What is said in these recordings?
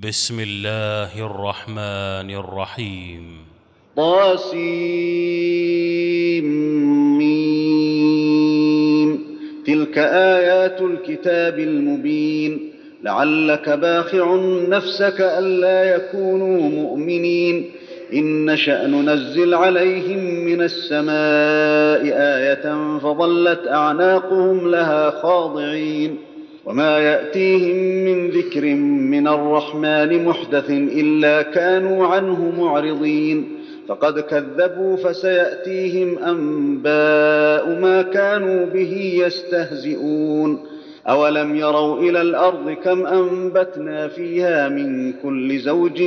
بسم الله الرحمن الرحيم. طاسيم تلك آيات الكتاب المبين. لعلك باخع نفسك ألا يكونوا مؤمنين. إن نشأ ننزل عليهم من السماء آية فظلت أعناقهم لها خاضعين. وما يأتيهم من ذكر من الرحمن محدث إلا كانوا عنه معرضين. فقد كذبوا فسيأتيهم أنباء ما كانوا به يستهزئون. أولم يروا إلى الأرض كم أنبتنا فيها من كل زوج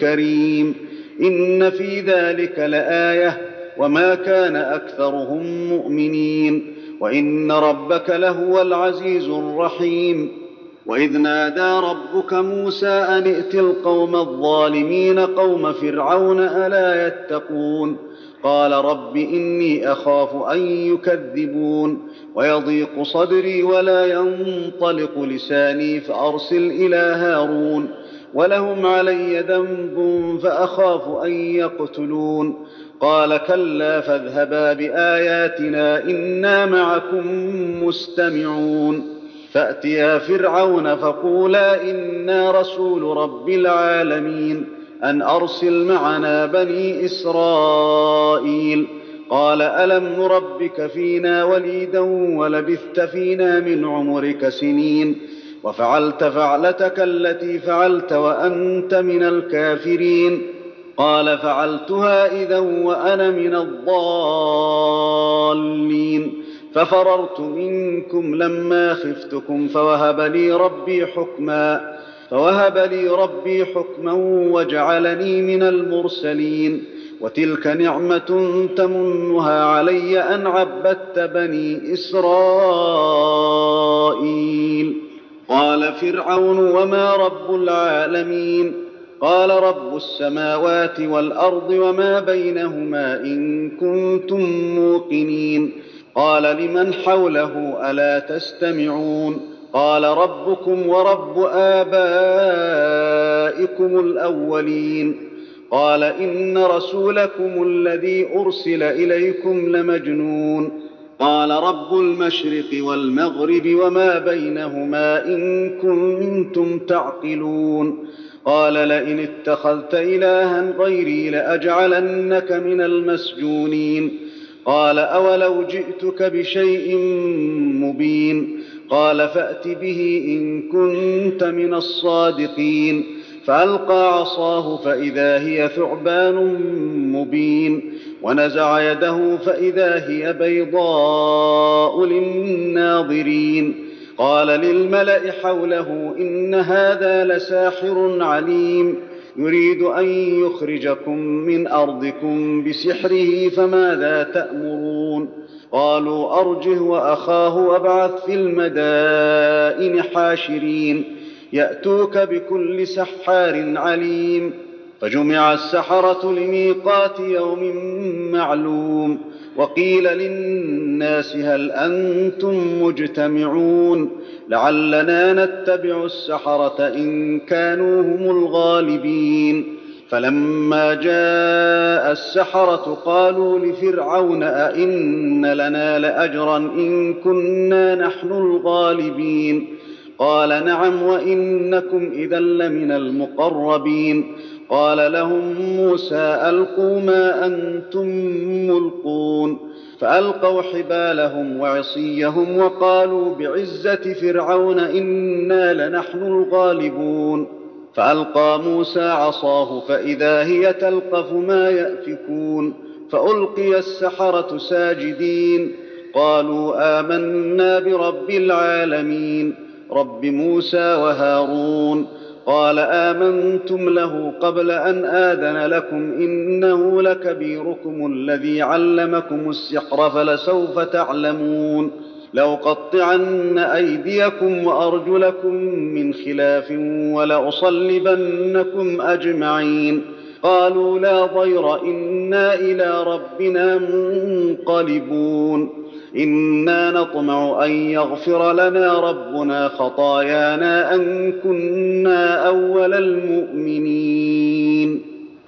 كريم. إن في ذلك لآية وما كان أكثرهم مؤمنين. وإن ربك لهو العزيز الرحيم. وإذ نادى ربك موسى أن ائت القوم الظالمين قوم فرعون ألا يتقون. قال رب إني أخاف أن يكذبون. ويضيق صدري ولا ينطلق لساني فأرسل إلى هارون. ولهم علي ذنب فأخاف أن يقتلون. قال كلا فاذهبا بآياتنا إنا معكم مستمعون. فأتيا فرعون فقولا إنا رسول رب العالمين. أن أرسل معنا بني إسرائيل. قال ألم نربك فينا وليدا ولبثت فينا من عمرك سنين. وفعلت فعلتك التي فعلت وأنت من الكافرين. قال فعلتها إذا وأنا من الضالين. ففررت منكم لما خفتكم فوهب لي ربي حكما فوهب لي ربي حكما وجعلني من المرسلين. وتلك نعمة تمنها علي أن عبدت بني إسرائيل. قال فرعون وما رب العالمين. قال رب السماوات والأرض وما بينهما إن كنتم موقنين. قال لمن حوله ألا تستمعون؟ قال ربكم ورب آبائكم الأولين. قال إن رسولكم الذي أرسل إليكم لمجنون. قال رب المشرق والمغرب وما بينهما إن كنتم تعقلون. قال لئن اتخذت الها غيري لأجعلنك من المسجونين. قال أولو جئتك بشيء مبين. قال فأت به إن كنت من الصادقين. فألقى عصاه فإذا هي ثعبان مبين. ونزع يده فإذا هي بيضاء للناظرين. قال للملأ حوله إن هذا لساحر عليم. يريد أن يخرجكم من أرضكم بسحره فماذا تأمرون؟ قالوا أرجه وأخاه وابعث في المدائن حاشرين. يأتوك بكل سحار عليم. فجمع السحرة لميقات يوم معلوم. وقيل للناس هل أنتم مجتمعون لعلنا نتبع السحرة إن كانوا هم الغالبين. فلما جاء السحرة قالوا لفرعون أئن لنا لأجرا إن كنا نحن الغالبين. قال نعم وإنكم إذا لمن المقربين. قال لهم موسى ألقوا ما أنتم ملقون. فألقوا حبالهم وعصيهم وقالوا بعزة فرعون إنا لنحن الغالبون. فألقى موسى عصاه فإذا هي تلقف ما يأفكون. فألقي السحرة ساجدين. قالوا آمنا برب العالمين. رب موسى وهارون قال آمنتم له قبل أن آذن لكم إنه لكبيركم الذي علمكم السحر فلسوف تعلمون لأقطعن أيديكم وأرجلكم من خلاف ولأصلبنكم أجمعين قالوا لا ضير إنا إلى ربنا منقلبون أنا نطمع ان يغفر لنا ربنا خطايانا ان كنا اول المؤمنين.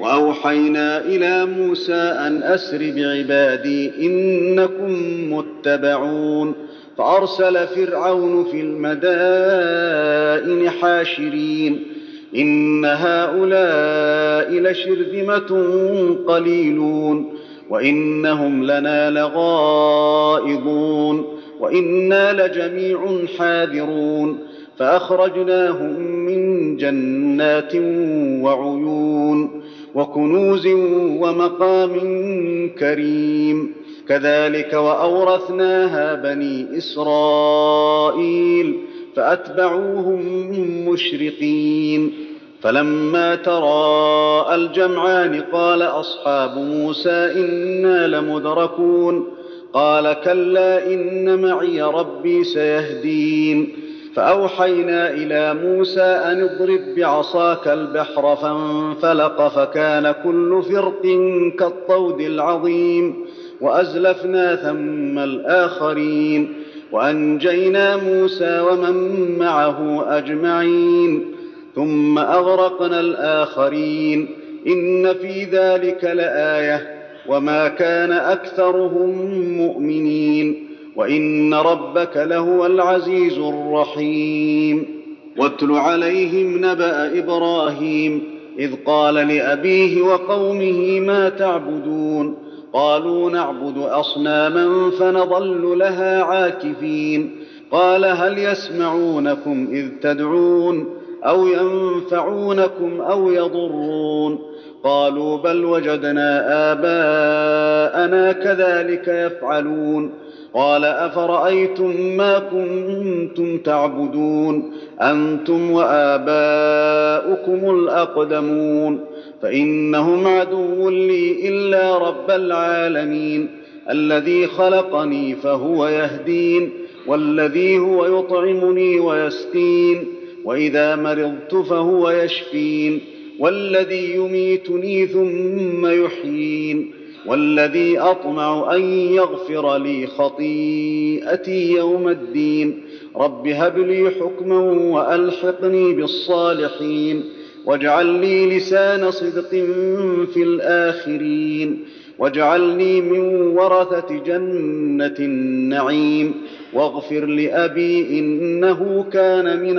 واوحينا إلى موسى ان اسر بعبادي انكم متبعون. فارسل فرعون في المدائن حاشرين. ان هؤلاء لشرذمه قليلون. وإنهم لنا لغائظون وإنا لجميع حاذرون فأخرجناهم من جنات وعيون وكنوز ومقام كريم كذلك وأورثناها بني إسرائيل فأتبعوهم مشرقين فلما تراءى الجمعان قال أصحاب موسى إنا لمدركون قال كلا إن معي ربي سيهدين فأوحينا إلى موسى أن اضرب بعصاك البحر فانفلق فكان كل فرق كالطود العظيم وأزلفنا ثم الآخرين وأنجينا موسى ومن معه أجمعين ثم أغرقنا الآخرين. إن في ذلك لآية. وما كان أكثرهم مؤمنين. وإن ربك لهو العزيز الرحيم. واتل عليهم نبأ إبراهيم. إذ قال لأبيه وقومه ما تعبدون. قالوا نعبد أصناما فنظل لها عاكفين. قال هل يسمعونكم إذ تدعون؟ أو ينفعونكم أو يضرون. قالوا بل وجدنا آباءنا كذلك يفعلون. قال أفرأيتم ما كنتم تعبدون؟ أنتم وآباؤكم الأقدمون. فإنهم عدو لي إلا رب العالمين. الذي خلقني فهو يهدين والذي هو يطعمني ويسقين. وإذا مرضت فهو يشفين. والذي يميتني ثم يحيين. والذي أطمع أن يغفر لي خطيئتي يوم الدين. رب هب لي حكما وألحقني بالصالحين. واجعل لي لسان صدق في الآخرين. واجعلني من ورثة جنة النعيم. واغفر لأبي إنه كان من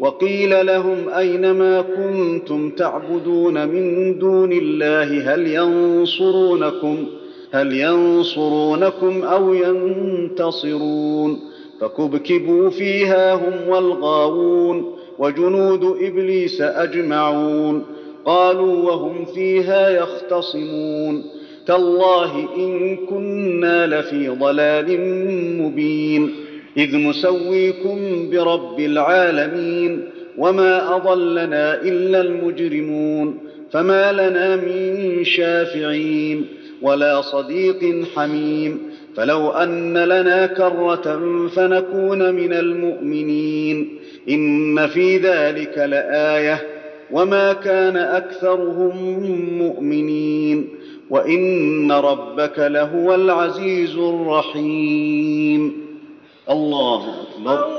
وقيل لهم أين ما كنتم تعبدون من دون الله؟ هل ينصرونكم؟ هل ينصرونكم أو ينتصرون؟ فكبكبوا فيها هم والغاوون وجنود إبليس أجمعون. قالوا وهم فيها يختصمون. تالله إن كنا لفي ضلال مبين. إذ نسويكم برب العالمين وما أضلنا إلا المجرمون فما لنا من شافعين ولا صديق حميم فلو أن لنا كرة فنكون من المؤمنين إن في ذلك لآية وما كان أكثرهم مؤمنين وإن ربك لهو العزيز الرحيم الله أكبر.